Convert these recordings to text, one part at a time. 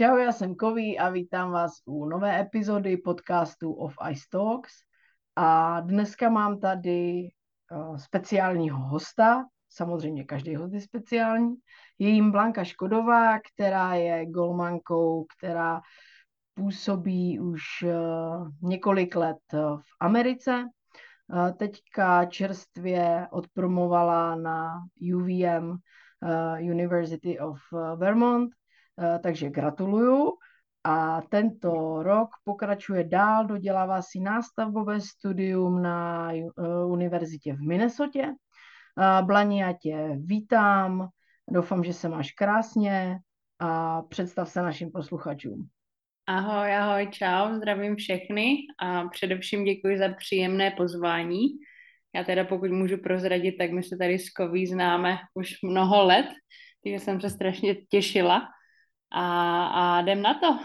Čau, já jsem Kový a vítám vás u nové epizody podcastu of Ice Talks. A dneska mám tady uh, speciálního hosta, samozřejmě každý host je speciální. Je jim Blanka Škodová, která je golmankou, která působí už uh, několik let v Americe. Teďka čerstvě odpromovala na UVM University of Vermont Eh, takže gratuluju. A tento rok pokračuje dál, dodělává si nástavbové studium na eh, univerzitě v Minnesotě. Eh, Blani, já tě vítám, doufám, že se máš krásně a představ se našim posluchačům. Ahoj, ahoj, čau, zdravím všechny a především děkuji za příjemné pozvání. Já teda pokud můžu prozradit, tak my se tady s Koví známe už mnoho let, takže jsem se strašně těšila a, a jdem na to.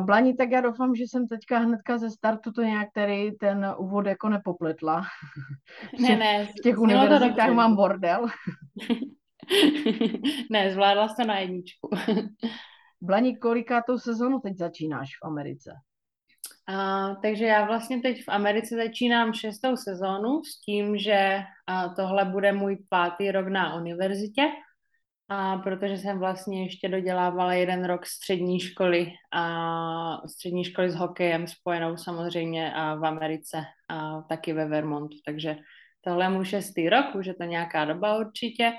Blani, tak já doufám, že jsem teďka hnedka ze startu to nějak tady ten úvod jako nepopletla. Ne, ne. V těch univerzitách mám bordel. ne, zvládla to na jedničku. Blani, kolikátou sezonu teď začínáš v Americe? Uh, takže já vlastně teď v Americe začínám šestou sezónu s tím, že uh, tohle bude můj pátý rok na univerzitě a protože jsem vlastně ještě dodělávala jeden rok střední školy a střední školy s hokejem spojenou samozřejmě a v Americe a taky ve Vermontu, takže tohle je můj šestý rok, už je to nějaká doba určitě,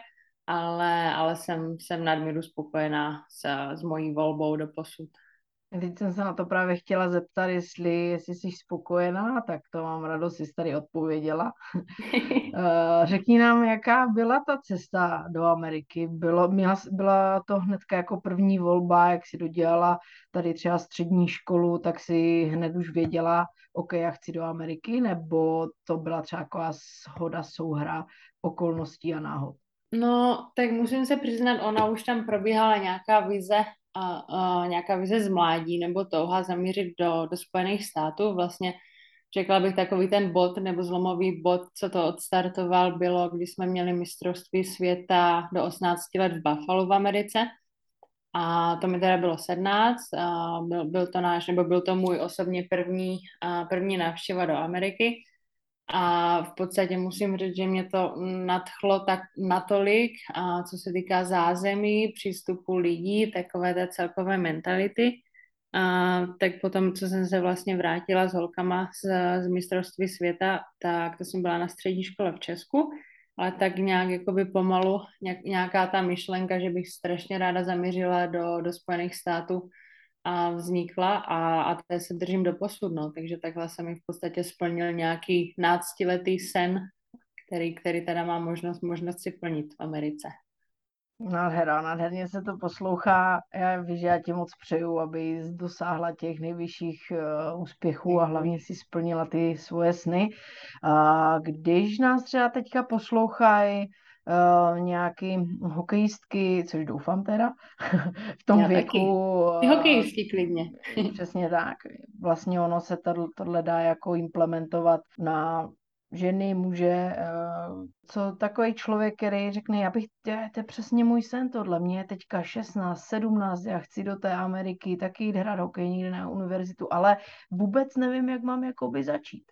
ale, ale jsem, jsem nadmíru spokojená s, s mojí volbou do posud. Teď jsem se na to právě chtěla zeptat, jestli, jestli jsi spokojená, tak to mám radost, jsi tady odpověděla. Eh, řekni nám, jaká byla ta cesta do Ameriky? Bylo, měla, byla to hnedka jako první volba, jak si dodělala tady třeba střední školu, tak si hned už věděla, OK, já chci do Ameriky, nebo to byla třeba taková shoda, souhra okolností a náhod? No, tak musím se přiznat, ona už tam probíhala nějaká vize a, a nějaká vize z mládí nebo touha zamířit do, do Spojených států. Vlastně řekla bych takový ten bod nebo zlomový bod, co to odstartoval, bylo, když jsme měli mistrovství světa do 18 let v Buffalo v Americe. A to mi teda bylo 17, a byl, byl to náš, nebo byl to můj osobně první, a první návštěva do Ameriky. A v podstatě musím říct, že mě to nadchlo tak natolik, a co se týká zázemí, přístupu lidí, takové té celkové mentality. A tak potom, co jsem se vlastně vrátila s holkama z, z mistrovství světa, tak to jsem byla na střední škole v Česku, ale tak nějak jakoby pomalu nějak, nějaká ta myšlenka, že bych strašně ráda zaměřila do, do Spojených států, a vznikla a, a té se držím do posud, no. takže takhle se mi v podstatě splnil nějaký náctiletý sen, který, který teda má možnost, možnost si plnit v Americe. Nádhera, nádherně se to poslouchá. Já víš, že já ti moc přeju, aby dosáhla těch nejvyšších uh, úspěchů a hlavně si splnila ty svoje sny. A když nás třeba teďka poslouchají uh, nějaký hokejistky, což doufám teda, v tom Já věku. Taky. Ty hokejistky klidně. přesně tak. Vlastně ono se tohle, tohle dá jako implementovat na ženy, muže, eh, co takový člověk, který řekne, já bych, to je přesně můj sen tohle, mě je teďka 16, 17, já chci do té Ameriky taky jít hrát hokej někde na univerzitu, ale vůbec nevím, jak mám jakoby začít.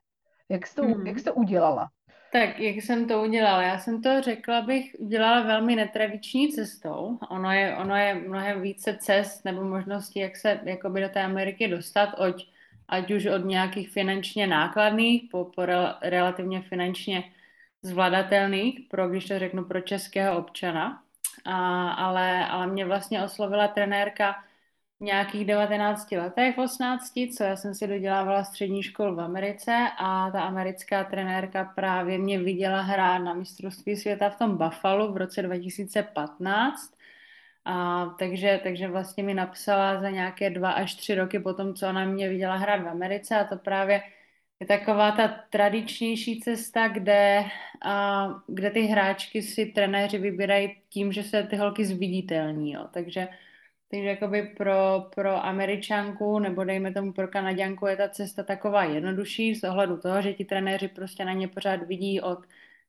Jak jsi to, hmm. jak jsi to udělala? Tak, jak jsem to udělala? Já jsem to řekla, bych udělala velmi netradiční cestou. Ono je, ono je mnohem více cest nebo možností, jak se jakoby do té Ameriky dostat, ať, ať už od nějakých finančně nákladných po, po rel, relativně finančně zvladatelných, pro, když to řeknu, pro českého občana. A, ale, ale mě vlastně oslovila trenérka nějakých 19 letech, 18, co já jsem si dodělávala střední školu v Americe a ta americká trenérka právě mě viděla hrát na mistrovství světa v tom Buffalo v roce 2015. A, takže, takže vlastně mi napsala za nějaké dva až tři roky potom, co ona mě viděla hrát v Americe a to právě je taková ta tradičnější cesta, kde, a, kde ty hráčky si trenéři vybírají tím, že se ty holky zviditelní. Jo. Takže takže jakoby pro, pro američanku nebo dejme tomu pro kanaděnku je ta cesta taková jednodušší z ohledu toho, že ti trenéři prostě na ně pořád vidí od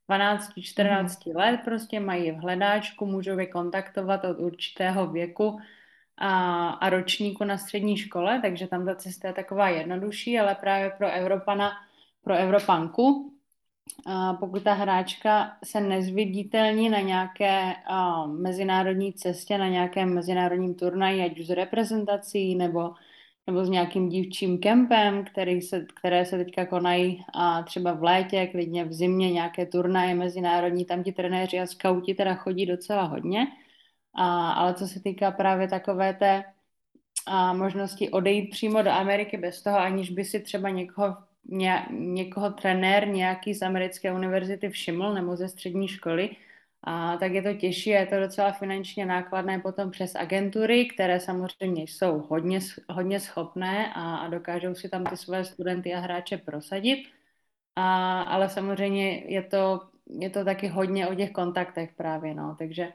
12-14 mm. let, prostě mají v hledáčku, můžou je kontaktovat od určitého věku a, a ročníku na střední škole, takže tam ta cesta je taková jednodušší, ale právě pro Evropana, pro Evropanku, pokud ta hráčka se nezviditelní na nějaké mezinárodní cestě, na nějakém mezinárodním turnaji, ať už s reprezentací nebo, nebo s nějakým dívčím kempem, který se, které se teďka konají a třeba v létě, klidně v zimě nějaké turnaje mezinárodní, tam ti trenéři a skauti teda chodí docela hodně, a, ale co se týká právě takové té a možnosti odejít přímo do Ameriky bez toho, aniž by si třeba někoho, ně, někoho trenér nějaký z americké univerzity všiml nebo ze střední školy, a tak je to těžší a je to docela finančně nákladné potom přes agentury, které samozřejmě jsou hodně, hodně schopné a, a dokážou si tam ty své studenty a hráče prosadit. A, ale samozřejmě je to, je to taky hodně o těch kontaktech právě, no, takže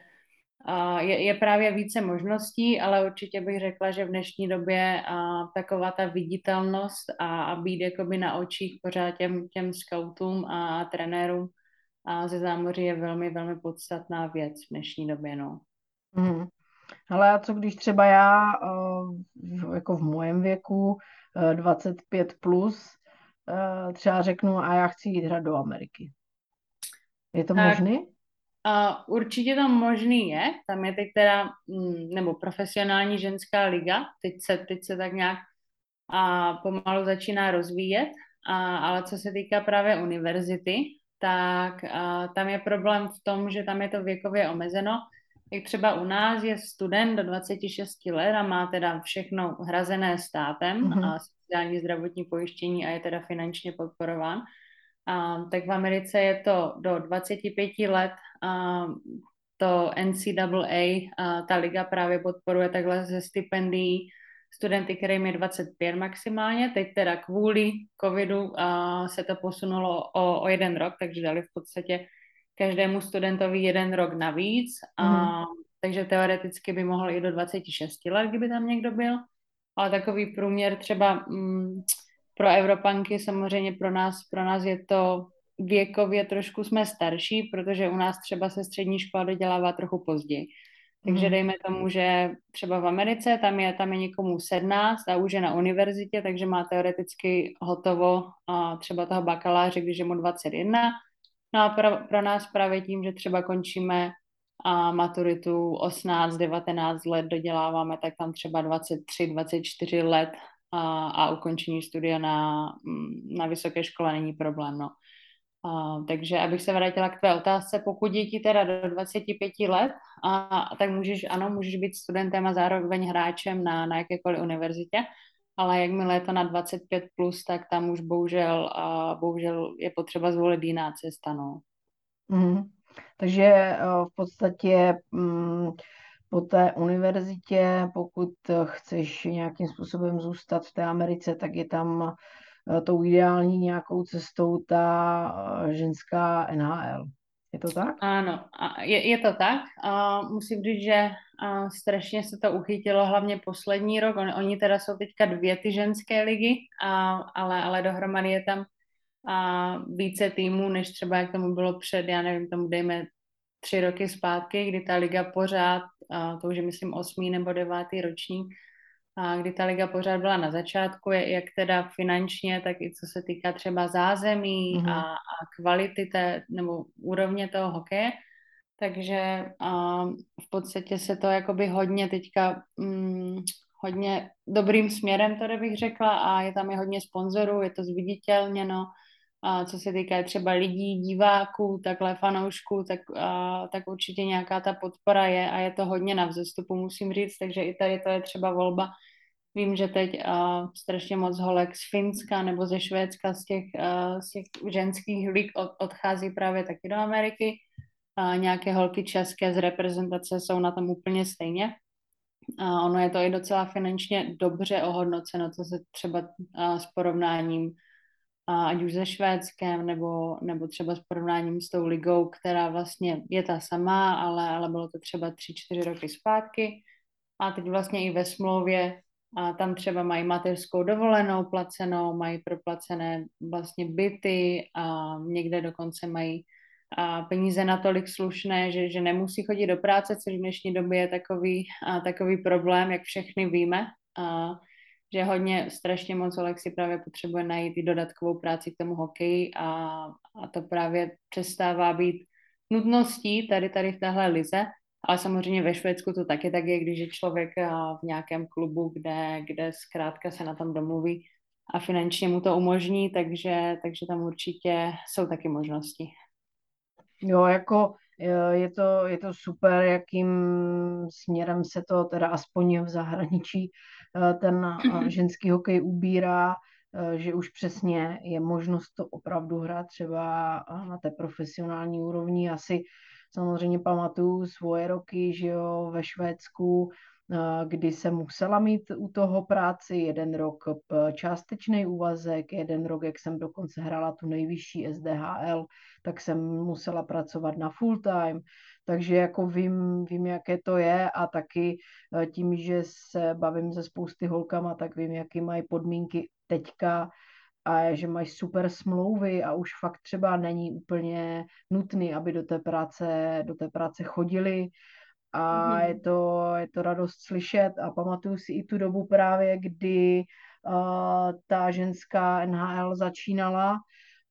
je, je právě více možností, ale určitě bych řekla, že v dnešní době a, taková ta viditelnost a, a být jakoby na očích pořád těm, těm scoutům a, trenérům a ze zámoří je velmi, velmi podstatná věc v dnešní době, no. Mm. Ale a co když třeba já, jako v mojem věku, 25 plus, třeba řeknu, a já chci jít hrát do Ameriky. Je to tak, možné? Uh, určitě to možný je, tam je teď teda, mm, nebo profesionální ženská liga, teď se, teď se tak nějak a pomalu začíná rozvíjet, a, ale co se týká právě univerzity, tak a, tam je problém v tom, že tam je to věkově omezeno. Jak třeba u nás je student do 26 let a má teda všechno hrazené státem mm-hmm. a sociální zdravotní pojištění a je teda finančně podporován, a, tak v Americe je to do 25 let a, to NCAA, a ta liga právě podporuje takhle ze stipendií studenty, kterým je 25 maximálně. Teď teda kvůli covidu a, se to posunulo o, o jeden rok, takže dali v podstatě každému studentovi jeden rok navíc. A, mm. Takže teoreticky by mohl i do 26 let, kdyby tam někdo byl. Ale takový průměr třeba... Mm, pro Evropanky samozřejmě pro nás, pro nás je to věkově trošku jsme starší, protože u nás třeba se střední škola dodělává trochu později. Takže mm. dejme tomu, že třeba v Americe tam je, tam je někomu 17 a už je na univerzitě, takže má teoreticky hotovo a třeba toho bakaláře, když je mu 21. No a pro, pro nás právě tím, že třeba končíme a maturitu 18-19 let doděláváme, tak tam třeba 23-24 let a, a ukončení studia na, mm, na vysoké škole není problém. No. A, takže abych se vrátila k tvé otázce, pokud je ti teda do 25 let, a, tak můžeš, ano, můžeš být studentem a zároveň hráčem na, na jakékoliv univerzitě, ale jakmile je to na 25+, plus, tak tam už bohužel, a, bohužel je potřeba zvolit jiná cesta. No. Mm. Takže eh, v podstatě mm, po té univerzitě, pokud chceš nějakým způsobem zůstat v té Americe, tak je tam eh, tou ideální nějakou cestou ta eh, ženská NHL. Je to tak? Ano, je, je to tak. Musím říct, že strašně se to uchytilo, hlavně poslední rok. On, oni teda jsou teďka dvě ty ženské ligy, ale, ale dohromady je tam a více týmů, než třeba jak tomu bylo před, já nevím, tomu dejme tři roky zpátky, kdy ta liga pořád, a to už je myslím osmý nebo devátý ročník, a kdy ta liga pořád byla na začátku, jak teda finančně, tak i co se týká třeba zázemí mm-hmm. a, a kvality té, nebo úrovně toho hokeje. Takže a, v podstatě se to jakoby hodně teďka mm, hodně dobrým směrem, to bych řekla, a je tam i hodně sponzorů, je to zviditelněno, a co se týká třeba lidí, diváků, takhle fanoušků, tak, a, tak určitě nějaká ta podpora je a je to hodně na vzestupu, musím říct, takže i tady to je třeba volba. Vím, že teď a, strašně moc holek z Finska nebo ze Švédska z těch, a, z těch ženských lig od, odchází právě taky do Ameriky. A nějaké holky české z reprezentace jsou na tom úplně stejně. A ono je to i docela finančně dobře ohodnoceno, co se třeba a, s porovnáním ať už se Švédskem, nebo, nebo třeba s porovnáním s tou ligou, která vlastně je ta samá, ale, ale bylo to třeba tři, čtyři roky zpátky. A teď vlastně i ve smlouvě a tam třeba mají mateřskou dovolenou placenou, mají proplacené vlastně byty a někde dokonce mají a peníze natolik slušné, že, že nemusí chodit do práce, což v dnešní době je takový, a, takový problém, jak všechny víme. A, že hodně, strašně moc si právě potřebuje najít i dodatkovou práci k tomu hokeji a, a to právě přestává být nutností tady tady v téhle lize, ale samozřejmě ve Švédsku to taky tak je, když je člověk v nějakém klubu, kde, kde zkrátka se na tom domluví a finančně mu to umožní, takže, takže tam určitě jsou taky možnosti. Jo, jako je to, je to super, jakým směrem se to teda aspoň v zahraničí ten eh, ženský hokej ubírá, eh, že už přesně je možnost to opravdu hrát třeba na té profesionální úrovni. Asi samozřejmě pamatuju svoje roky, že jo, ve Švédsku, kdy jsem musela mít u toho práci. Jeden rok částečný úvazek, jeden rok, jak jsem dokonce hrála tu nejvyšší SDHL, tak jsem musela pracovat na full time, takže jako vím, vím, jaké to je a taky e, tím, že se bavím se spousty holkama, tak vím, jaký mají podmínky teďka a že mají super smlouvy a už fakt třeba není úplně nutný, aby do té práce, do té práce chodili, a mm-hmm. je, to, je to radost slyšet a pamatuju si i tu dobu právě, kdy uh, ta ženská NHL začínala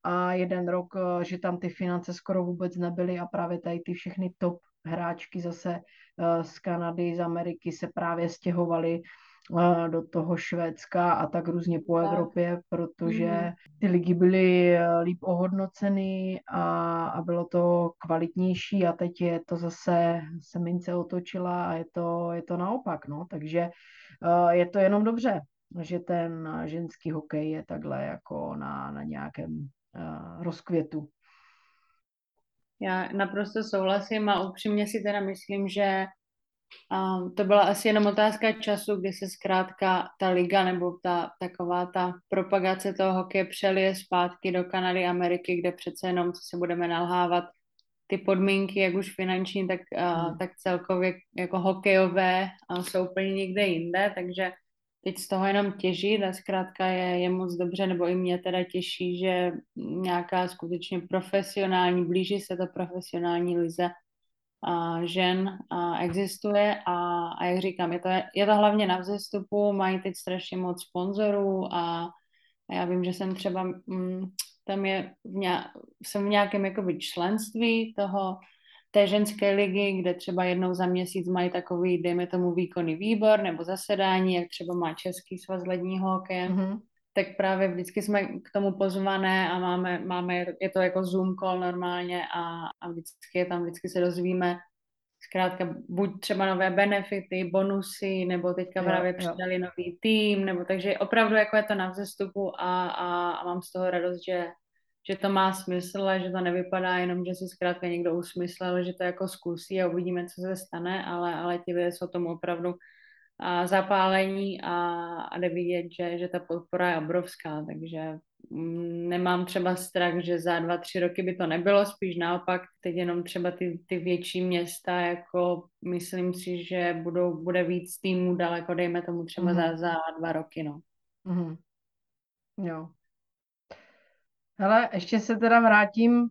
a jeden rok, uh, že tam ty finance skoro vůbec nebyly a právě tady ty všechny top hráčky zase uh, z Kanady, z Ameriky se právě stěhovaly do toho Švédska a tak různě po Evropě, protože mhm. ty ligy byly eh, líp ohodnoceny a, a bylo to kvalitnější a teď je to zase, se mince otočila a je to, je to naopak, no, takže eh, je to jenom dobře, že ten ženský hokej je takhle jako na, na nějakém rozkvětu. Já naprosto souhlasím a upřímně si teda myslím, že to byla asi jenom otázka času, kdy se zkrátka ta liga nebo ta taková ta propagace toho hokeje přelije zpátky do Kanady, Ameriky, kde přece jenom, co si budeme nalhávat, ty podmínky, jak už finanční, tak, hmm. tak celkově jako hokejové jsou úplně někde jinde, takže teď z toho jenom těží, a zkrátka je, je moc dobře, nebo i mě teda těší, že nějaká skutečně profesionální, blíží se to profesionální lize, a žen a existuje. A, a jak říkám, je to, je to hlavně na vzestupu, mají teď strašně moc sponzorů a, a já vím, že jsem třeba, mm, tam je v, ně, jsem v nějakém jakoby členství toho, té ženské ligy, kde třeba jednou za měsíc mají takový, dejme tomu, výkonný výbor nebo zasedání, jak třeba má Český svaz ledního hokeje. Mm-hmm tak právě vždycky jsme k tomu pozvané a máme, máme je to jako Zoom call normálně a, a vždycky je tam, vždycky se dozvíme zkrátka buď třeba nové benefity, bonusy, nebo teďka jo, právě přidali nový tým, nebo takže opravdu jako je to na vzestupu a, a, a mám z toho radost, že, že to má smysl a že to nevypadá jenom, že si zkrátka někdo usmyslel, že to jako zkusí a uvidíme, co se stane, ale, ale ti lidé jsou tomu opravdu a zapálení a, a jde vidět, že, že ta podpora je obrovská, takže mm, nemám třeba strach, že za dva, tři roky by to nebylo, spíš naopak teď jenom třeba ty, ty větší města, jako myslím si, že budou, bude víc týmů daleko, dejme tomu třeba mm-hmm. za, za dva roky, no. Mm-hmm. Jo. Hele, ještě se teda vrátím,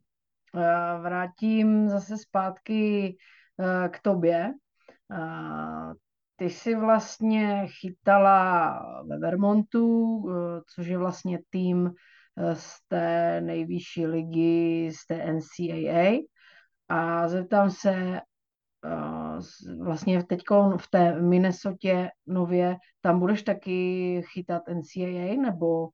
eh, vrátím zase zpátky eh, k tobě. Eh, ty jsi vlastně chytala ve Vermontu, což je vlastně tým z té nejvyšší ligy, z té NCAA. A zeptám se, vlastně teď v té Minnesotě nově, tam budeš taky chytat NCAA, nebo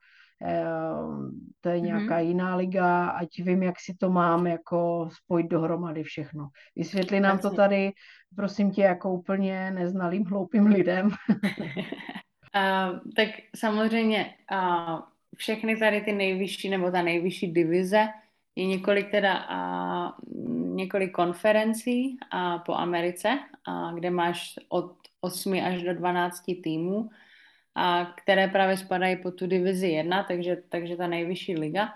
to je nějaká mm-hmm. jiná liga, ať vím, jak si to mám jako spojit dohromady všechno. Vysvětli nám to tady, prosím tě, jako úplně neznalým hloupým lidem. uh, tak samozřejmě uh, všechny tady ty nejvyšší nebo ta nejvyšší divize je několik teda uh, několik konferencí uh, po Americe, uh, kde máš od 8 až do 12 týmů a které právě spadají pod tu divizi 1, takže, takže ta nejvyšší liga.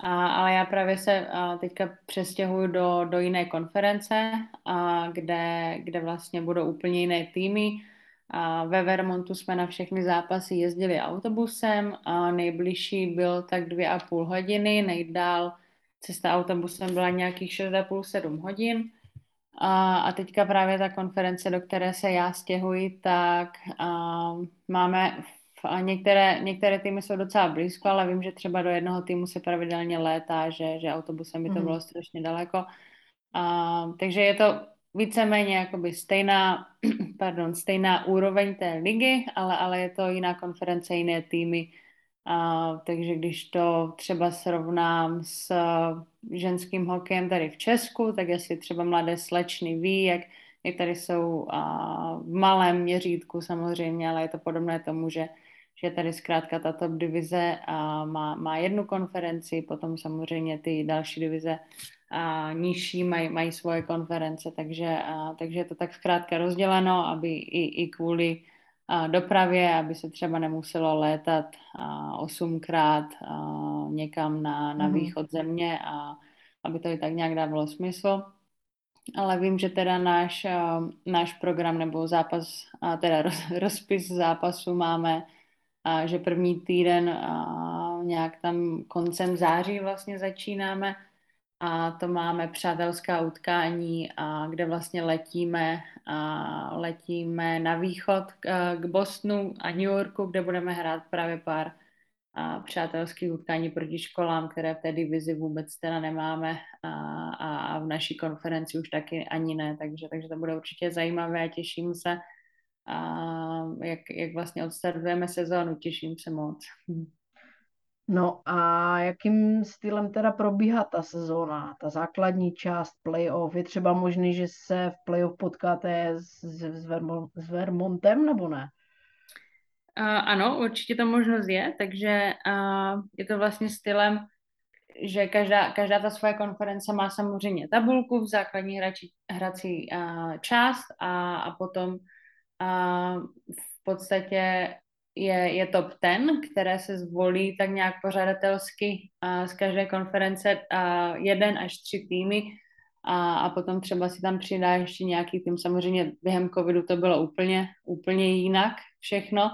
A, ale já právě se a teďka přestěhuju do, do jiné konference, a kde, kde vlastně budou úplně jiné týmy. A ve Vermontu jsme na všechny zápasy jezdili autobusem a nejbližší byl tak dvě a půl hodiny, nejdál cesta autobusem byla nějakých 6,5-7 hodin. A, a teďka právě ta konference, do které se já stěhuji, tak a, máme a některé, některé týmy jsou docela blízko, ale vím, že třeba do jednoho týmu se pravidelně létá, že, že autobusem by to mm. bylo strašně daleko. A, takže je to víceméně jakoby stejná, pardon, stejná úroveň té ligy, ale, ale je to jiná konference, jiné týmy. A, takže když to třeba srovnám s ženským hokejem tady v Česku, tak jestli třeba mladé slečny ví, jak, jak tady jsou a, v malém měřítku samozřejmě, ale je to podobné tomu, že že tady zkrátka ta top divize a má, má jednu konferenci, potom samozřejmě ty další divize a nižší mají, mají svoje konference, takže, a, takže je to tak zkrátka rozděleno, aby i, i kvůli dopravě, aby se třeba nemuselo létat osmkrát někam na, na mm. východ země a aby to i tak nějak dávalo smysl. Ale vím, že teda náš, náš program nebo zápas, teda roz, rozpis zápasu máme a že první týden nějak tam koncem září vlastně začínáme a to máme přátelská utkání, a kde vlastně letíme, a letíme na východ k, k Bostonu a New Yorku, kde budeme hrát právě pár a přátelských utkání proti školám, které v té divizi vůbec teda nemáme a, a, a v naší konferenci už taky ani ne, takže, takže to bude určitě zajímavé a těším se. A jak, jak vlastně odstartujeme sezónu, těším se moc. No a jakým stylem teda probíhá ta sezóna, ta základní část playoff? Je třeba možný, že se v playoff potkáte s, s, s Vermontem, nebo ne? Uh, ano, určitě to možnost je, takže uh, je to vlastně stylem, že každá, každá ta svoje konference má samozřejmě tabulku v základní hrači, hrací uh, část a, a potom a v podstatě je, je top ten, které se zvolí tak nějak pořadatelsky a z každé konference a jeden až tři týmy a, a potom třeba si tam přidá ještě nějaký tým. Samozřejmě během covidu to bylo úplně, úplně jinak všechno,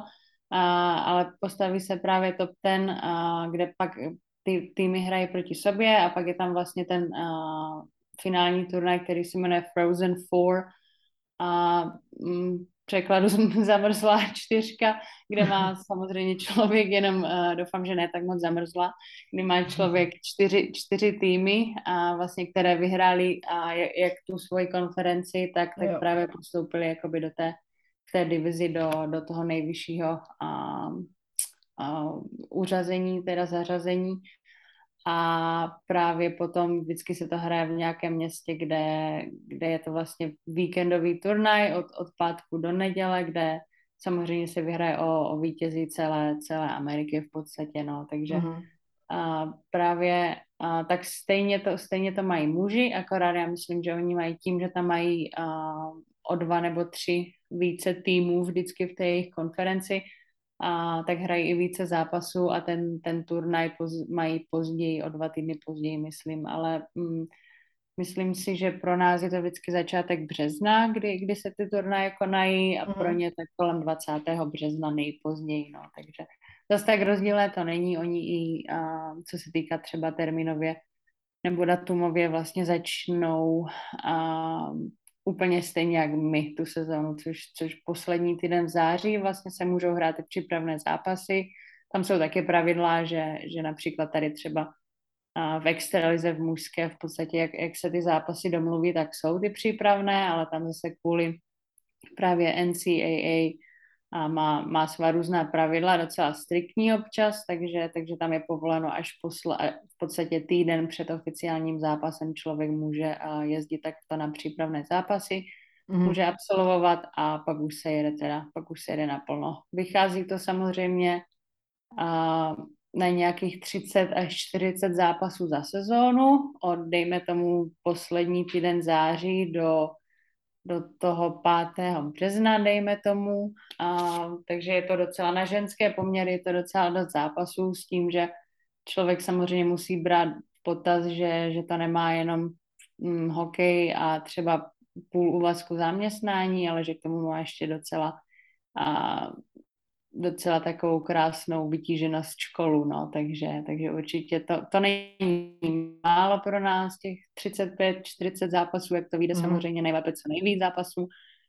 a, ale postaví se právě top ten, a, kde pak ty týmy hrají proti sobě a pak je tam vlastně ten a, finální turnaj, který se jmenuje Frozen Four a mm, překladu zamrzlá čtyřka, kde má samozřejmě člověk jenom, uh, doufám, že ne tak moc zamrzla, kdy má člověk čtyři, čtyři týmy, a vlastně, které vyhráli a jak, jak tu svoji konferenci, tak, tak právě postoupili jakoby do té, té divizi do, do toho nejvyššího a, a, uřazení, teda zařazení a právě potom vždycky se to hraje v nějakém městě, kde, kde je to vlastně víkendový turnaj od, od pátku do neděle, kde samozřejmě se vyhraje o, o vítězí celé, celé Ameriky v podstatě, no, takže uh-huh. a právě a, tak stejně to, stejně to mají muži, akorát já myslím, že oni mají tím, že tam mají a, o dva nebo tři více týmů vždycky v té jejich konferenci, a tak hrají i více zápasů a ten, ten turnaj poz, mají později, o dva týdny později, myslím, ale mm, myslím si, že pro nás je to vždycky začátek března, kdy, kdy se ty turnaje konají a mm. pro ně tak kolem 20. března nejpozději, no, takže zase tak rozdílné to není, oni i, a, co se týká třeba termínově nebo datumově vlastně začnou a, úplně stejně jak my tu sezónu, což, což poslední týden v září vlastně se můžou hrát i přípravné zápasy. Tam jsou také pravidla, že, že například tady třeba v extralize v mužské v podstatě, jak, jak se ty zápasy domluví, tak jsou ty přípravné, ale tam zase kvůli právě NCAA a má, má svá různá pravidla, docela striktní občas, takže, takže tam je povoleno až posle, v podstatě týden před oficiálním zápasem člověk může jezdit takto na přípravné zápasy, mm. může absolvovat a pak už se jede teda, pak už se jede naplno. Vychází to samozřejmě a, na nějakých 30 až 40 zápasů za sezónu, od dejme tomu poslední týden září do do toho 5. března, dejme tomu. A, takže je to docela na ženské poměry, je to docela dost zápasů s tím, že člověk samozřejmě musí brát potaz, že, že to nemá jenom hm, hokej a třeba půl úvazku zaměstnání, ale že k tomu má ještě docela a, docela takovou krásnou vytíženost školu, no, takže, takže určitě to, to není málo pro nás, těch 35-40 zápasů, jak to vyjde mm. samozřejmě nejlépe co nejvíc zápasů,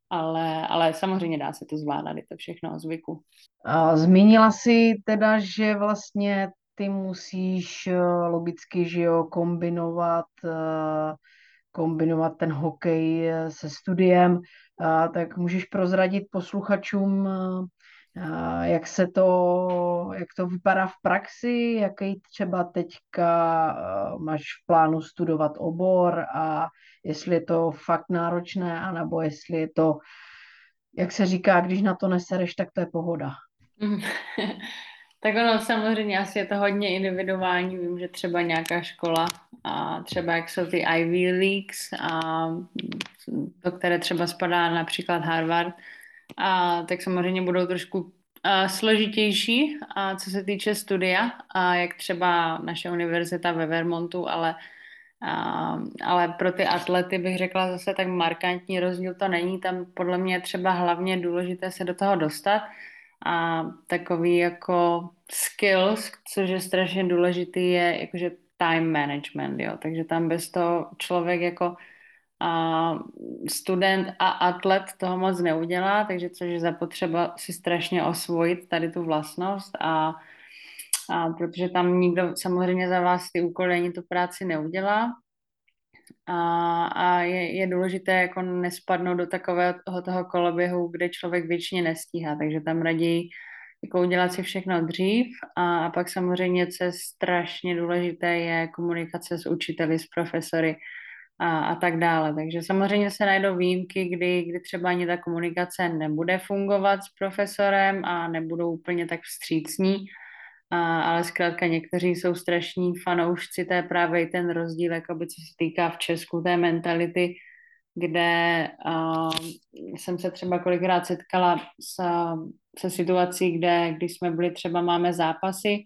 ale, ale samozřejmě dá se to zvládat, je to všechno o zvyku. A zmínila si teda, že vlastně ty musíš eh, logicky, že jo, kombinovat, eh, kombinovat ten hokej eh, se studiem, tak můžeš prozradit posluchačům, jak se to, jak to vypadá v praxi, jaký třeba teďka máš v plánu studovat obor a jestli je to fakt náročné, anebo jestli je to, jak se říká, když na to nesereš, tak to je pohoda. Tak ono samozřejmě asi je to hodně individuální. Vím, že třeba nějaká škola, a třeba jak jsou ty Ivy Leagues, a do které třeba spadá například Harvard, a tak samozřejmě budou trošku a složitější, a co se týče studia, a jak třeba naše univerzita ve Vermontu, ale, a, ale pro ty atlety bych řekla zase tak markantní rozdíl to není. Tam podle mě je třeba hlavně důležité se do toho dostat a takový jako skills, což je strašně důležitý, je jakože time management, jo. Takže tam bez toho člověk jako a student a atlet toho moc neudělá, takže což je zapotřeba si strašně osvojit tady tu vlastnost a, a protože tam nikdo samozřejmě za vás ty úkoly ani tu práci neudělá, a, a je, je důležité jako nespadnout do takového toho koloběhu, kde člověk většině nestíhá, takže tam raději jako udělat si všechno dřív. A, a pak samozřejmě, co je strašně důležité, je komunikace s učiteli, s profesory a, a tak dále. Takže samozřejmě se najdou výjimky, kdy, kdy třeba ani ta komunikace nebude fungovat s profesorem a nebudou úplně tak vstřícní, a, ale zkrátka někteří jsou strašní fanoušci, to je právě ten rozdíl, jakoby, co se týká v Česku té mentality, kde uh, jsem se třeba kolikrát setkala s, se situací, kde když jsme byli třeba máme zápasy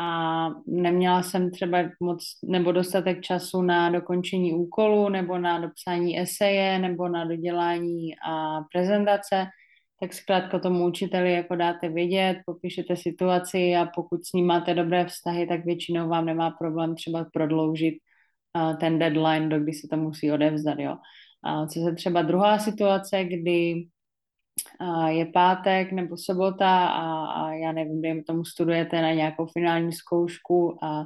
a neměla jsem třeba moc nebo dostatek času na dokončení úkolu nebo na dopsání eseje nebo na dodělání a prezentace, tak zkrátka tomu učiteli jako dáte vědět, popíšete situaci a pokud s ním máte dobré vztahy, tak většinou vám nemá problém třeba prodloužit uh, ten deadline, do kdy se to musí odevzdat, jo. A co se třeba druhá situace, kdy uh, je pátek nebo sobota a, a já nevím, kdy tomu studujete na nějakou finální zkoušku a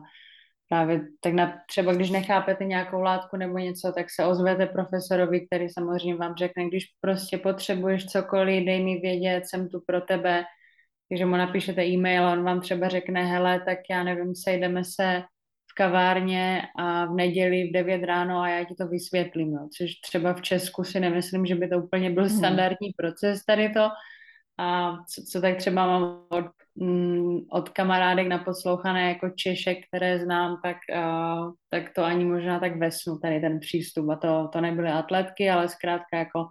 právě tak na, třeba když nechápete nějakou látku nebo něco, tak se ozvete profesorovi, který samozřejmě vám řekne, když prostě potřebuješ cokoliv, dej mi vědět, jsem tu pro tebe. Takže mu napíšete e-mail a on vám třeba řekne, hele, tak já nevím, sejdeme se kavárně a v neděli v 9 ráno a já ti to vysvětlím. Jo. Což třeba v Česku si nemyslím, že by to úplně byl hmm. standardní proces tady to. A co, co tak třeba mám od Mm, od kamarádek naposlouchané jako Češek, které znám, tak, uh, tak to ani možná tak vesnu, tady ten přístup. A to, to nebyly atletky, ale zkrátka jako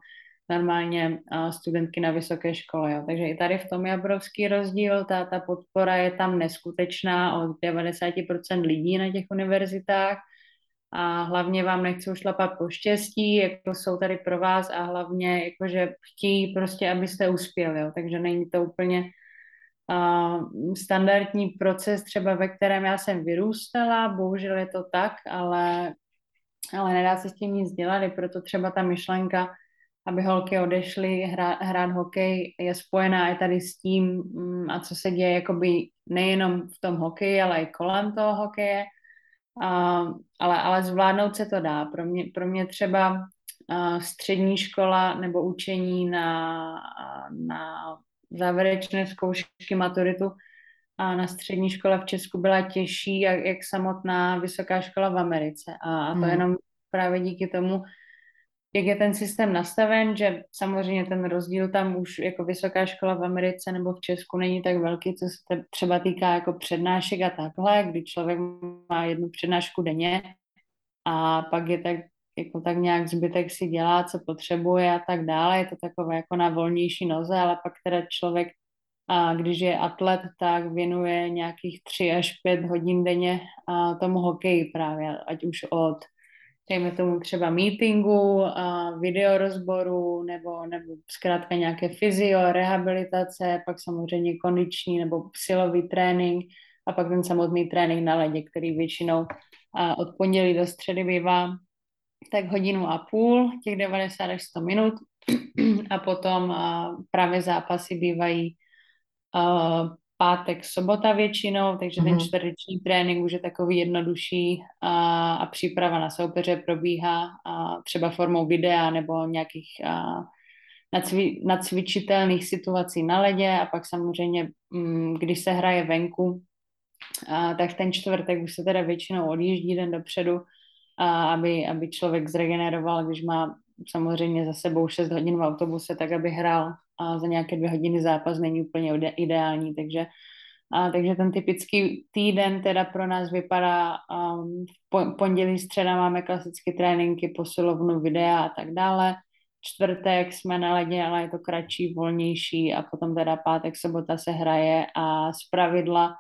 normálně studentky na vysoké škole. Jo. Takže i tady v tom je obrovský rozdíl. Ta, ta podpora je tam neskutečná od 90% lidí na těch univerzitách a hlavně vám nechcou šlapat po štěstí, jako jsou tady pro vás a hlavně jakože chtějí prostě, abyste uspěli. Jo. Takže není to úplně uh, standardní proces, třeba ve kterém já jsem vyrůstala, bohužel je to tak, ale, ale nedá se s tím nic dělat, proto třeba ta myšlenka, aby holky odešly hrát, hrát hokej, je spojená i tady s tím, um, a co se děje jakoby nejenom v tom hokeji, ale i kolem toho hokeje, uh, ale, ale zvládnout se to dá. Pro mě, pro mě třeba střední škola nebo učení na, na závěrečné zkoušky maturitu a na střední škole v Česku byla těžší jak, jak samotná vysoká škola v Americe. A, a to hmm. jenom právě díky tomu, jak je ten systém nastaven, že samozřejmě ten rozdíl tam už jako vysoká škola v Americe nebo v Česku není tak velký, co se třeba týká jako přednášek a takhle, kdy člověk má jednu přednášku denně a pak je tak jako tak nějak zbytek si dělá, co potřebuje a tak dále. Je to takové jako na volnější noze, ale pak teda člověk, a když je atlet, tak věnuje nějakých tři až pět hodin denně a tomu hokeji právě, ať už od dejme tomu třeba meetingu, a videorozboru nebo, nebo zkrátka nějaké fyzio, rehabilitace, pak samozřejmě kondiční nebo silový trénink a pak ten samotný trénink na ledě, který většinou a od pondělí do středy bývá tak hodinu a půl, těch 90 až 100 minut. A potom a právě zápasy bývají a, pátek, sobota většinou, takže mm-hmm. ten mhm. čtvrteční trénink už je takový jednodušší a, a příprava na soupeře probíhá a třeba formou videa nebo nějakých a, nacvi, nacvičitelných situací na ledě a pak samozřejmě, mm, když se hraje venku, a, tak ten čtvrtek už se teda většinou odjíždí den dopředu, a aby, aby člověk zregeneroval, když má samozřejmě za sebou 6 hodin v autobuse, tak aby hrál a za nějaké dvě hodiny zápas není úplně ideální, takže a, takže ten typický týden teda pro nás vypadá um, po, pondělí, středa máme klasické tréninky, posilovnu, videa a tak dále. Čtvrtek jsme na ledě, ale je to kratší, volnější a potom teda pátek, sobota se hraje a z pravidla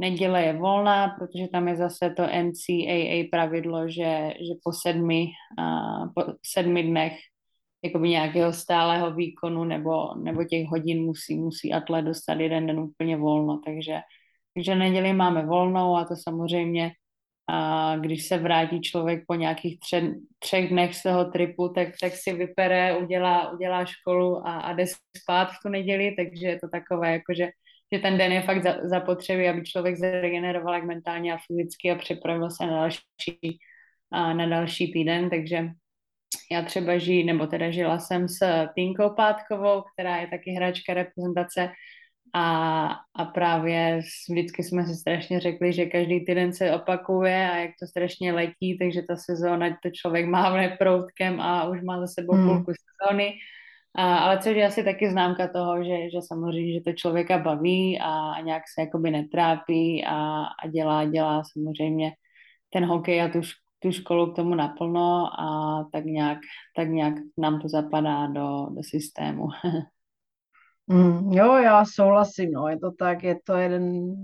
neděle je volná, protože tam je zase to NCAA pravidlo, že, že po sedmi, uh, po sedmi dnech jakoby nějakého stálého výkonu nebo, nebo těch hodin musí, musí atlet dostat jeden den úplně volno, takže, takže neděli máme volnou a to samozřejmě a když se vrátí člověk po nějakých tře, třech dnech z toho tripu, tak, tak si vypere, udělá, udělá školu a, a jde spát v tu neděli, takže je to takové, jako že, ten den je fakt zapotřebí, aby člověk zregeneroval jak mentálně a fyzicky a připravil se na další, a na další týden, takže já třeba žiji, nebo teda žila jsem s Tinkou Pátkovou, která je taky hráčka reprezentace a, a právě vždycky jsme si strašně řekli, že každý týden se opakuje a jak to strašně letí, takže ta sezóna, to člověk mávne proutkem a už má za sebou hmm. půlku sezóny. A, ale což je asi taky známka toho, že, že samozřejmě, že to člověka baví a, a nějak se jakoby netrápí a, a dělá, dělá samozřejmě ten hokej a tu, tu školu k tomu naplno a tak nějak, tak nějak nám to zapadá do, do systému. Mm, jo, já souhlasím, no, je to tak, je to jeden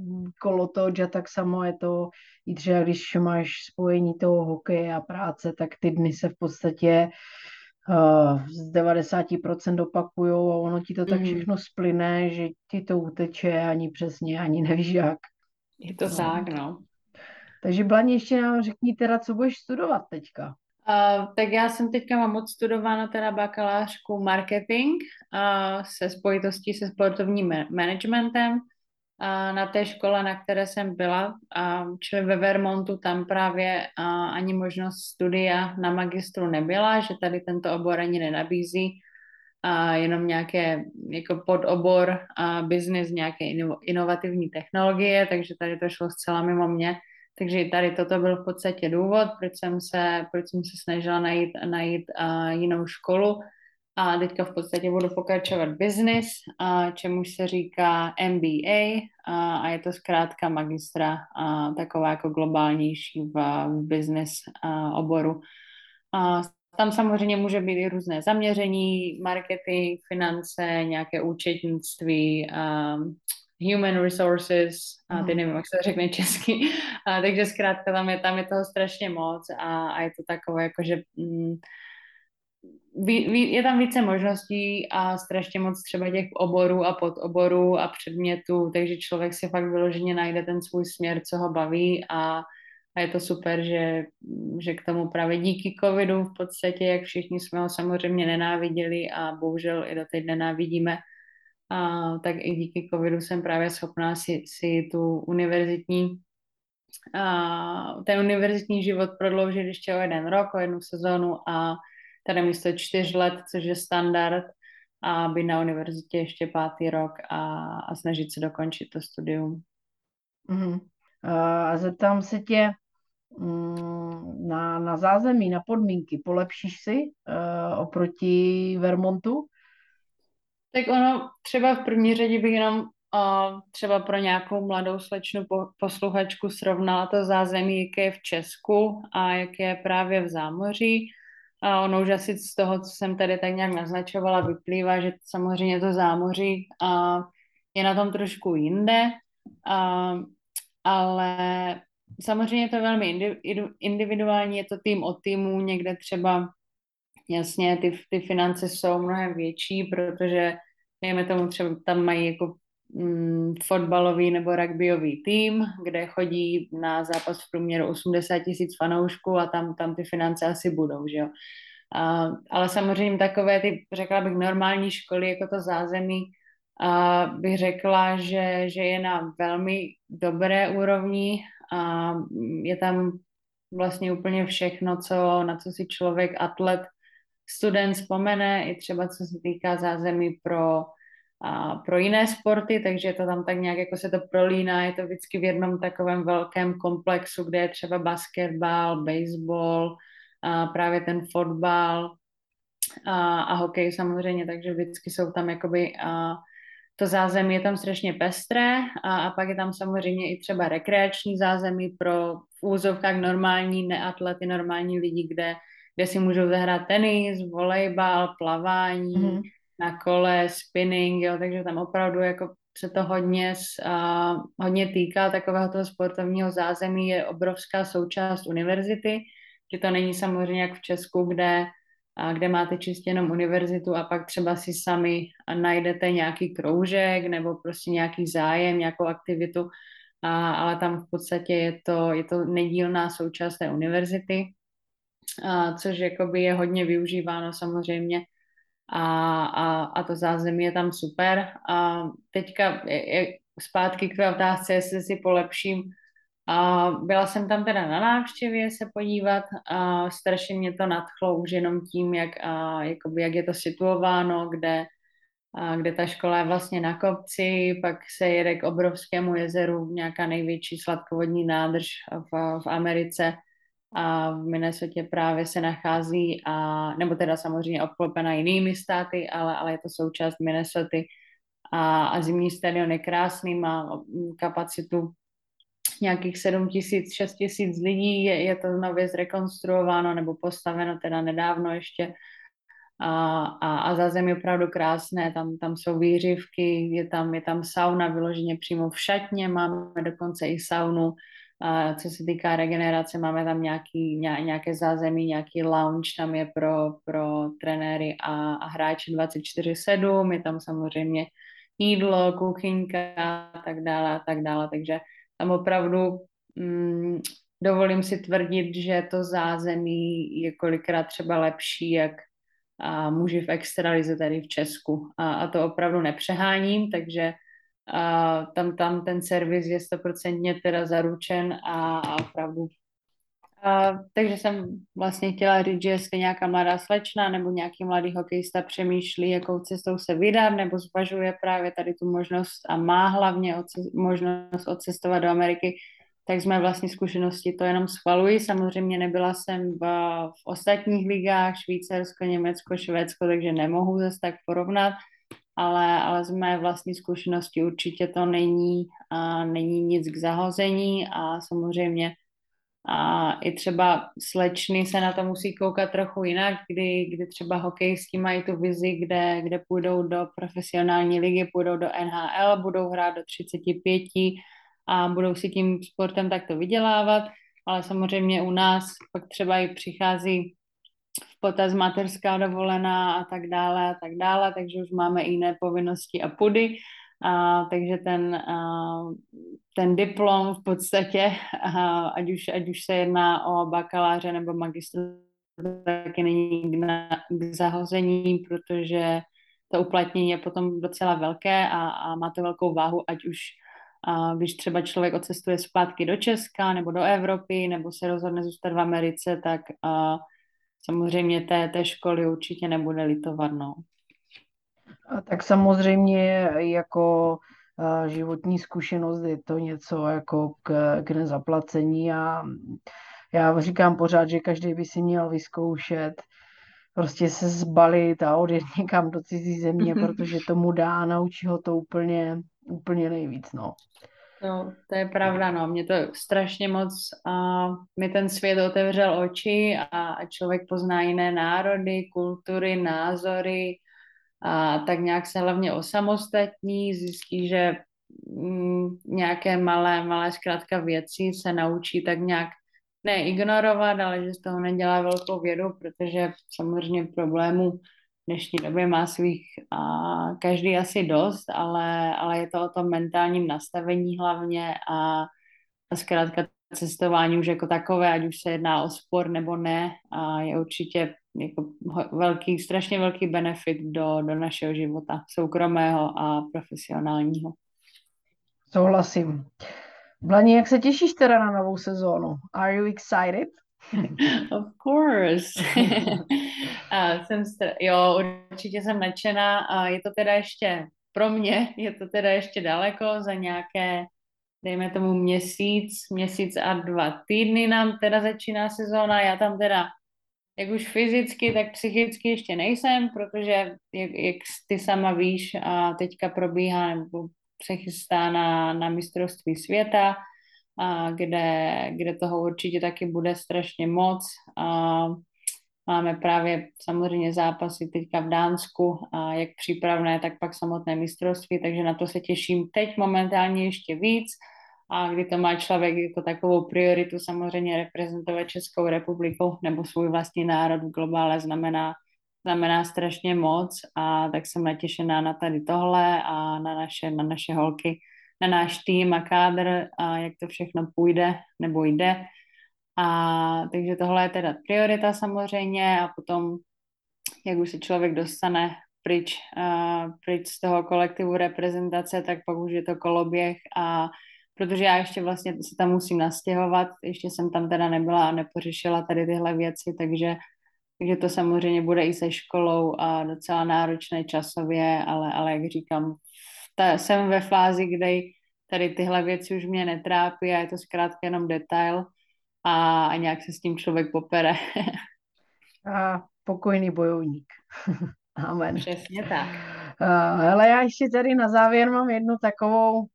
kolotoč a tak samo je to i třeba, když máš spojení toho hokeje a práce, tak ty dny se v podstatě z 90% opakujou a ono ti to mm. tak všechno splyne, že ti to uteče ani přesně, ani nevíš jak. Je to no. tak, no. Takže Blaně, ještě nám řekni teda, co budeš studovat teďka. Uh, tak já jsem teďka mám odstudováno teda bakalářku marketing uh, se spojitostí se sportovním managementem na té škole, na které jsem byla, čili ve Vermontu, tam právě ani možnost studia na magistru nebyla, že tady tento obor ani nenabízí, uh, jenom nějaké jako podobor a business, nějaké ino- inovativní technologie, takže tady to šlo zcela mimo mě. Takže tady toto byl v podstatě důvod, proč jsem se, proč jsem se snažila najít, najít uh, jinou školu. A teďka v podstatě budu pokračovat business, čemuž se říká MBA a je to zkrátka magistra, taková jako globálnější v, v business oboru. Uh, tam samozřejmě může být i různé zaměření, marketing, finance, nějaké účetnictví, um, human resources, a ty mhm. nevím, jak se řekne česky, a, takže zkrátka tam je, tam je toho strašně moc a, a je to takové jako, že mm, je tam více možností a strašně moc třeba těch oborů a podoborů a předmětů, takže člověk si fakt vyloženě najde ten svůj směr, co ho baví a, a je to super, že, že k tomu právě díky covidu v podstatě, jak všichni jsme ho samozřejmě nenáviděli a bohužel i do teď nenávidíme, a, tak i díky covidu jsem právě schopná si, si tu univerzitní a, ten univerzitní život prodloužit ještě o jeden rok, o jednu sezónu a tady místo čtyř let, což je standard, a být na univerzitě ještě pátý rok a, a snažit se dokončit to studium. Mm. A zeptám se tě mm, na, na zázemí, na podmínky. Polepšíš si uh, oproti Vermontu? Tak ono třeba v první řadě bych jenom uh, třeba pro nějakou mladou slečnu po, posluchačku srovnala to zázemí, jaké je v Česku a jaké je právě v zámoří. A ono už asi z toho, co jsem tady tak nějak naznačovala, vyplývá, že samozřejmě to zámoří uh, je na tom trošku jinde, uh, ale samozřejmě je to velmi individuální, je to tým od týmu, někde třeba jasně ty, ty finance jsou mnohem větší, protože dejme tomu třeba tam mají jako fotbalový nebo rugbyový tým, kde chodí na zápas v průměru 80 tisíc fanoušků a tam, tam ty finance asi budou, že jo. A, ale samozřejmě takové ty, řekla bych, normální školy, jako to zázemí, a bych řekla, že, že je na velmi dobré úrovni a je tam vlastně úplně všechno, co, na co si člověk, atlet, student vzpomene, i třeba co se týká zázemí pro, a, pro jiné sporty, takže to tam tak nějak jako se to prolíná, je to vždycky v jednom takovém velkém komplexu, kde je třeba basketbal, baseball, a právě ten fotbal a, a hokej samozřejmě, takže vždycky jsou tam jakoby a, to zázemí je tam strašně pestré a, a pak je tam samozřejmě i třeba rekreační zázemí pro v úzovkách normální neatlety, normální lidi, kde, kde si můžou zahrát tenis, volejbal, plavání, mm-hmm. Na kole, spinning, jo, takže tam opravdu jako se to hodně, uh, hodně týká takového toho sportovního zázemí, je obrovská součást univerzity, že to není samozřejmě jak v Česku, kde a kde máte čistě jenom univerzitu a pak třeba si sami najdete nějaký kroužek nebo prostě nějaký zájem, nějakou aktivitu, a, ale tam v podstatě je to, je to nedílná součást té univerzity, a, což je hodně využíváno samozřejmě a, a, a to zázemí je tam super. A teďka je, zpátky k té otázce, jestli si polepším a byla jsem tam teda na návštěvě se podívat a strašně mě to nadchlo už jenom tím, jak, a, jakoby, jak je to situováno, kde, a, kde ta škola je vlastně na kopci, pak se jede k obrovskému jezeru, nějaká největší sladkovodní nádrž v, v Americe a v Minnesota právě se nachází, a, nebo teda samozřejmě obklopena jinými státy, ale, ale je to součást Minnesota. A, a zimní stadion je krásný, má kapacitu nějakých 7 tisíc, 6 tisíc lidí, je, je to nově zrekonstruováno nebo postaveno teda nedávno ještě. A, a, a zázemí je opravdu krásné, tam, tam jsou výřivky, je tam, je tam sauna vyloženě přímo v šatně, máme dokonce i saunu, a co se týká regenerace, máme tam nějaký, ně, nějaké zázemí, nějaký lounge, tam je pro, pro trenéry a, a hráče 24-7, je tam samozřejmě jídlo, kuchyňka a tak dále a tak dále, takže tam opravdu mm, dovolím si tvrdit, že to zázemí je kolikrát třeba lepší, jak a muži v extralize tady v Česku. A, a to opravdu nepřeháním, takže a tam, tam ten servis je stoprocentně teda zaručen a, a opravdu a, takže jsem vlastně chtěla říct, že jestli nějaká mladá slečna nebo nějaký mladý hokejista přemýšlí, jakou cestou se vydat, nebo zvažuje právě tady tu možnost a má hlavně oce- možnost odcestovat do Ameriky, tak z mé vlastní zkušenosti to jenom schvaluji. Samozřejmě nebyla jsem v, v ostatních ligách, Švýcarsko, Německo, Švédsko, takže nemohu zase tak porovnat, ale, ale z mé vlastní zkušenosti určitě to není, a není nic k zahození a samozřejmě a i třeba slečny se na to musí koukat trochu jinak, kdy, kdy třeba hokejisti mají tu vizi, kde, kde půjdou do profesionální ligy, půjdou do NHL, budou hrát do 35 a budou si tím sportem takto vydělávat, ale samozřejmě u nás pak třeba i přichází v potaz materská dovolená a tak dále a tak dále, takže už máme jiné povinnosti a pudy. A, takže ten, a, ten diplom v podstatě, a, ať, už, ať už se jedná o bakaláře nebo magistra, taky není k, na, k zahození, protože to uplatnění je potom docela velké a, a má to velkou váhu, ať už a když třeba člověk odcestuje zpátky do Česka nebo do Evropy, nebo se rozhodne zůstat v Americe, tak a, samozřejmě té, té školy určitě nebude litovat. No. Tak samozřejmě jako životní zkušenost je to něco jako k, k nezaplacení a já říkám pořád, že každý by si měl vyzkoušet prostě se zbalit a odjet někam do cizí země, protože tomu dá a naučí ho to úplně, úplně nejvíc, no. No, to je pravda, no. Mě to strašně moc, a mi ten svět otevřel oči a, člověk pozná jiné národy, kultury, názory, a tak nějak se hlavně osamostatní, zjistí, že mm, nějaké malé, malé zkrátka věci se naučí tak nějak neignorovat, ale že z toho nedělá velkou vědu, protože samozřejmě problémů dnešní době má svých a, každý asi dost, ale, ale je to o tom mentálním nastavení hlavně a, a zkrátka cestování už jako takové, ať už se jedná o sport nebo ne, a je určitě jako velký, strašně velký benefit do, do našeho života, soukromého a profesionálního. Souhlasím. Blani, jak se těšíš teda na novou sezónu? Are you excited? of course. a jsem str- jo, určitě jsem nadšená a je to teda ještě pro mě, je to teda ještě daleko za nějaké, dejme tomu měsíc, měsíc a dva týdny nám teda začíná sezóna, já tam teda jak už fyzicky, tak psychicky ještě nejsem, protože jak, jak ty sama víš, a teďka probíhá nebo se chystá na, na mistrovství světa, a kde, kde toho určitě taky bude strašně moc. A máme právě samozřejmě zápasy teďka v Dánsku, a jak přípravné, tak pak samotné mistrovství, takže na to se těším teď momentálně ještě víc. A kdy to má člověk jako takovou prioritu samozřejmě reprezentovat Českou republiku nebo svůj vlastní národ v globále znamená, znamená strašně moc. A tak jsem natěšená na tady tohle a na naše, na naše holky, na náš tým a kádr a jak to všechno půjde nebo jde. A takže tohle je teda priorita samozřejmě a potom, jak už se člověk dostane pryč, uh, pryč z toho kolektivu reprezentace, tak pak už je to koloběh a protože já ještě vlastně se tam musím nastěhovat, ještě jsem tam teda nebyla a nepořešila tady tyhle věci, takže, takže to samozřejmě bude i se školou a docela náročné časově, ale, ale jak říkám, ta, jsem ve fázi, kde tady tyhle věci už mě netrápí a je to zkrátka jenom detail a, a nějak se s tím člověk popere. a pokojný bojovník. Amen. Přesně tak. Ale já ještě tady na závěr mám jednu takovou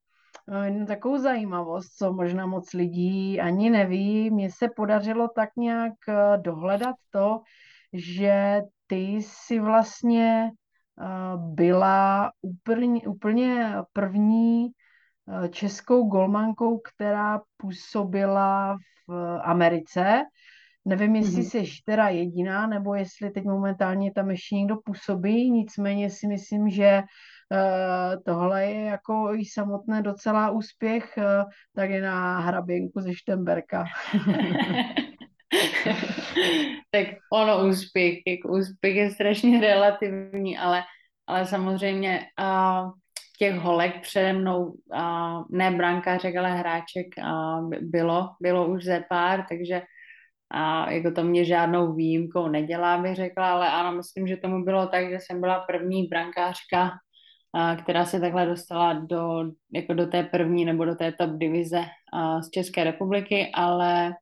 jednu takovou zajímavost, co možná moc lidí ani neví. Mně se podařilo tak nějak eh, dohledat to, že ty si vlastně byla úplně, úplně první eh, českou golmankou, která působila v Americe. Nevím, jestli mm-hmm. jsi teda jediná, nebo jestli teď momentálně tam ještě někdo působí, nicméně si myslím, že Eh, tohle je jako i samotné docela úspěch, je na hraběnku ze Štemberka. tak ono úspěch, jako úspěch je strašně relativní, ale, ale samozřejmě uh, těch holek přede mnou, uh, ne brankářek, ale hráček uh, bylo, bylo už ze pár, takže a jako to mě žádnou výjimkou nedělá, bych řekla, ale ano, myslím, že tomu bylo tak, že jsem byla první brankářka která se takhle dostala do, jako do té první nebo do té top divize z České republiky, ale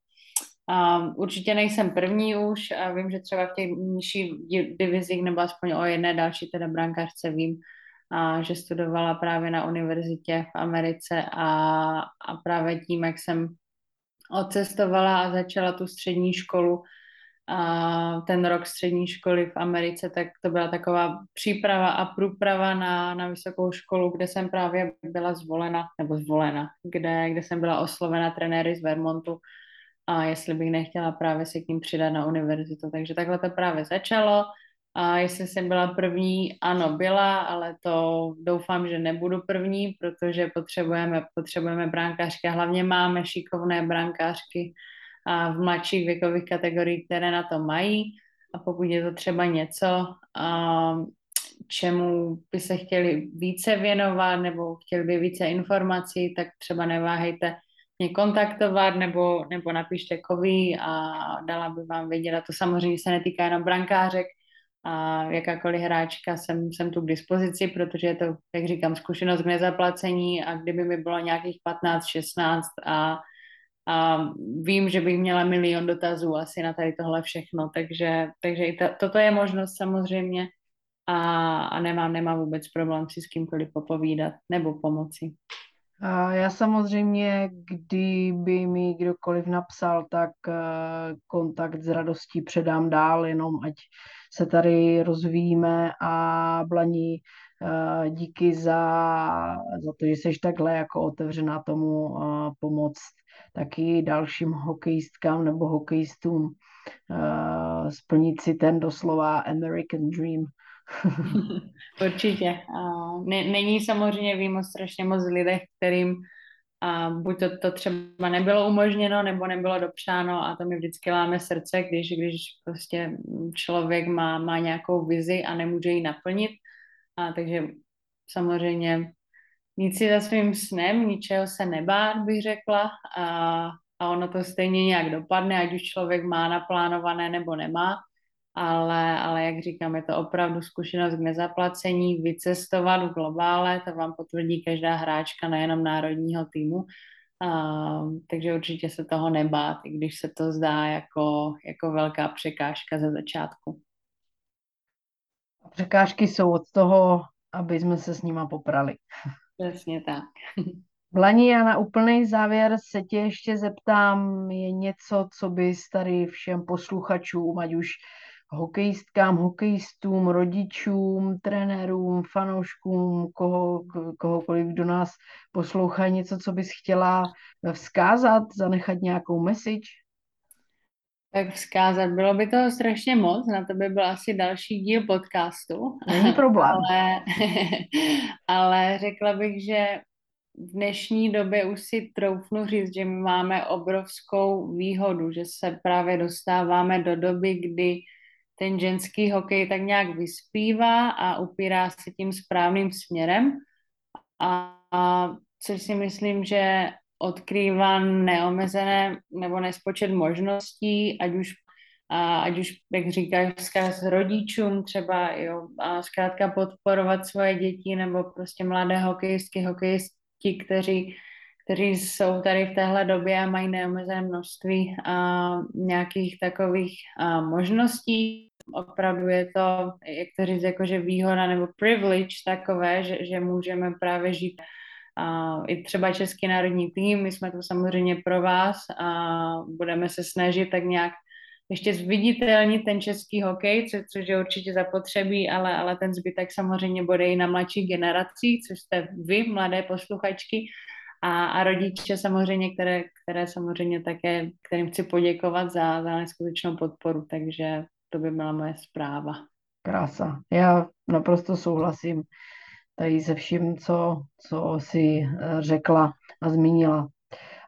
Um, určitě nejsem první už a vím, že třeba v těch nižších divizích nebo aspoň o jedné další teda brankářce vím, a že studovala právě na univerzitě v Americe a, a právě tím, jak jsem odcestovala a začala tu střední školu, a ten rok střední školy v Americe, tak to byla taková příprava a průprava na, na vysokou školu, kde jsem právě byla zvolena, nebo zvolena, kde, kde jsem byla oslovena trenéry z Vermontu a jestli bych nechtěla právě se k ním přidat na univerzitu. Takže takhle to právě začalo. A jestli jsem byla první, ano, byla, ale to doufám, že nebudu první, protože potřebujeme, potřebujeme brankářky a hlavně máme šikovné brankářky, a v mladších věkových kategoriích, které na to mají. A pokud je to třeba něco, a čemu by se chtěli více věnovat nebo chtěli by více informací, tak třeba neváhejte mě kontaktovat nebo, nebo napište kovy a dala by vám vědět. A to samozřejmě se netýká jenom brankářek, a jakákoliv hráčka jsem, jsem tu k dispozici, protože je to, jak říkám, zkušenost k nezaplacení a kdyby mi bylo nějakých 15, 16 a a vím, že bych měla milion dotazů asi na tady tohle všechno, takže, takže i ta, toto je možnost samozřejmě a, a nemám, nemám vůbec problém si s kýmkoliv popovídat nebo pomoci. Já samozřejmě, kdyby mi kdokoliv napsal, tak eh, kontakt s radostí předám dál, jenom ať se tady rozvíjíme a Blaní eh, díky za, za to, že jsi takhle jako otevřená tomu eh, pomoct taky dalším hokejistkám nebo hokejistům splnit si ten doslova American Dream. Určitě. Není samozřejmě, vím o strašně moc lidech, kterým a buď to, to třeba nebylo umožněno, nebo nebylo dopřáno a to mi vždycky láme srdce, když, když prostě člověk má, má nějakou vizi a nemůže ji naplnit. A takže samozřejmě nic si za svým snem, ničeho se nebát, bych řekla. A, a ono to stejně nějak dopadne, ať už člověk má naplánované nebo nemá ale, ale jak říkám, je to opravdu zkušenost k nezaplacení, vycestovat v globále, to vám potvrdí každá hráčka, nejenom národního týmu, uh, takže určitě se toho nebát, i když se to zdá jako, jako velká překážka ze začátku. Překážky jsou od toho, aby jsme se s nima poprali. Přesně tak. Vlani, já na úplný závěr se tě ještě zeptám, je něco, co bys tady všem posluchačům, ať už hokejistkám, hokejistům, rodičům, trenérům, fanouškům, koho, kohokoliv, kdo nás poslouchá, něco, co bys chtěla vzkázat, zanechat nějakou message? Tak vzkázat, bylo by toho strašně moc, na to by byl asi další díl podcastu. Není problém. ale, ale řekla bych, že v dnešní době už si troufnu říct, že my máme obrovskou výhodu, že se právě dostáváme do doby, kdy ten ženský hokej tak nějak vyspívá a upírá se tím správným směrem. A, a což si myslím, že odkrývá neomezené nebo nespočet možností, ať už, a, ať už jak říkáš, vzkaz rodičům třeba, jo, a zkrátka podporovat svoje děti nebo prostě mladé hokejistky, hokejisti, kteří kteří jsou tady v téhle době a mají neomezené množství a, nějakých takových a, možností opravdu je to, jak to říct, jakože výhoda nebo privilege takové, že, že můžeme právě žít a i třeba Český národní tým, my jsme tu samozřejmě pro vás a budeme se snažit tak nějak ještě zviditelnit ten český hokej, co, což je určitě zapotřebí, ale, ale ten zbytek samozřejmě bude i na mladší generací, což jste vy, mladé posluchačky, a, a rodiče samozřejmě, které, které samozřejmě také, kterým chci poděkovat za, za neskutečnou podporu, takže to by byla moje zpráva. Krása. Já naprosto souhlasím tady se vším, co, co si eh, řekla a zmínila.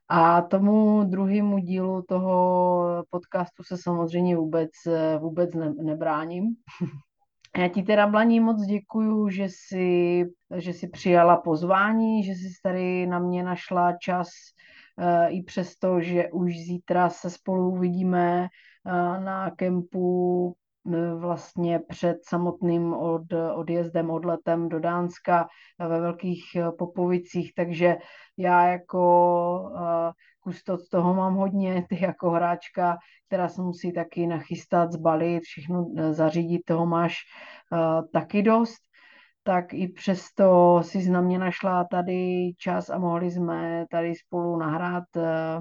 A tomu druhému dílu toho podcastu se samozřejmě vůbec, eh, vůbec ne, nebráním. Já ti teda, Blaní, moc děkuju, že jsi, že jsi přijala pozvání, že jsi tady na mě našla čas, eh, i přesto, že už zítra se spolu uvidíme na kempu vlastně před samotným od, odjezdem, odletem do Dánska ve Velkých Popovicích, takže já jako kustot toho mám hodně, ty jako hráčka, která se musí taky nachystat, zbalit, všechno e, zařídit, toho máš taky dost tak i přesto si na mě našla tady čas a mohli jsme tady spolu nahrát e,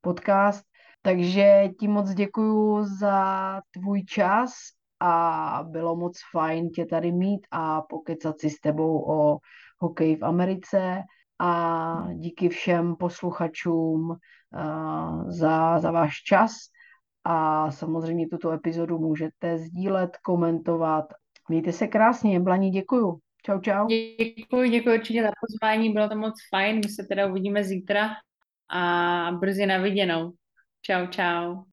podcast. Takže ti moc děkuju za tvůj čas a bylo moc fajn tě tady mít a pokecat si s tebou o hokeji v Americe a díky všem posluchačům uh, za, za váš čas a samozřejmě tuto epizodu můžete sdílet, komentovat. Mějte se krásně, Blaní, děkuju. Čau, čau. Děkuji, děkuji určitě za pozvání, bylo to moc fajn, my se teda uvidíme zítra a brzy na viděnou. Tchau, tchau.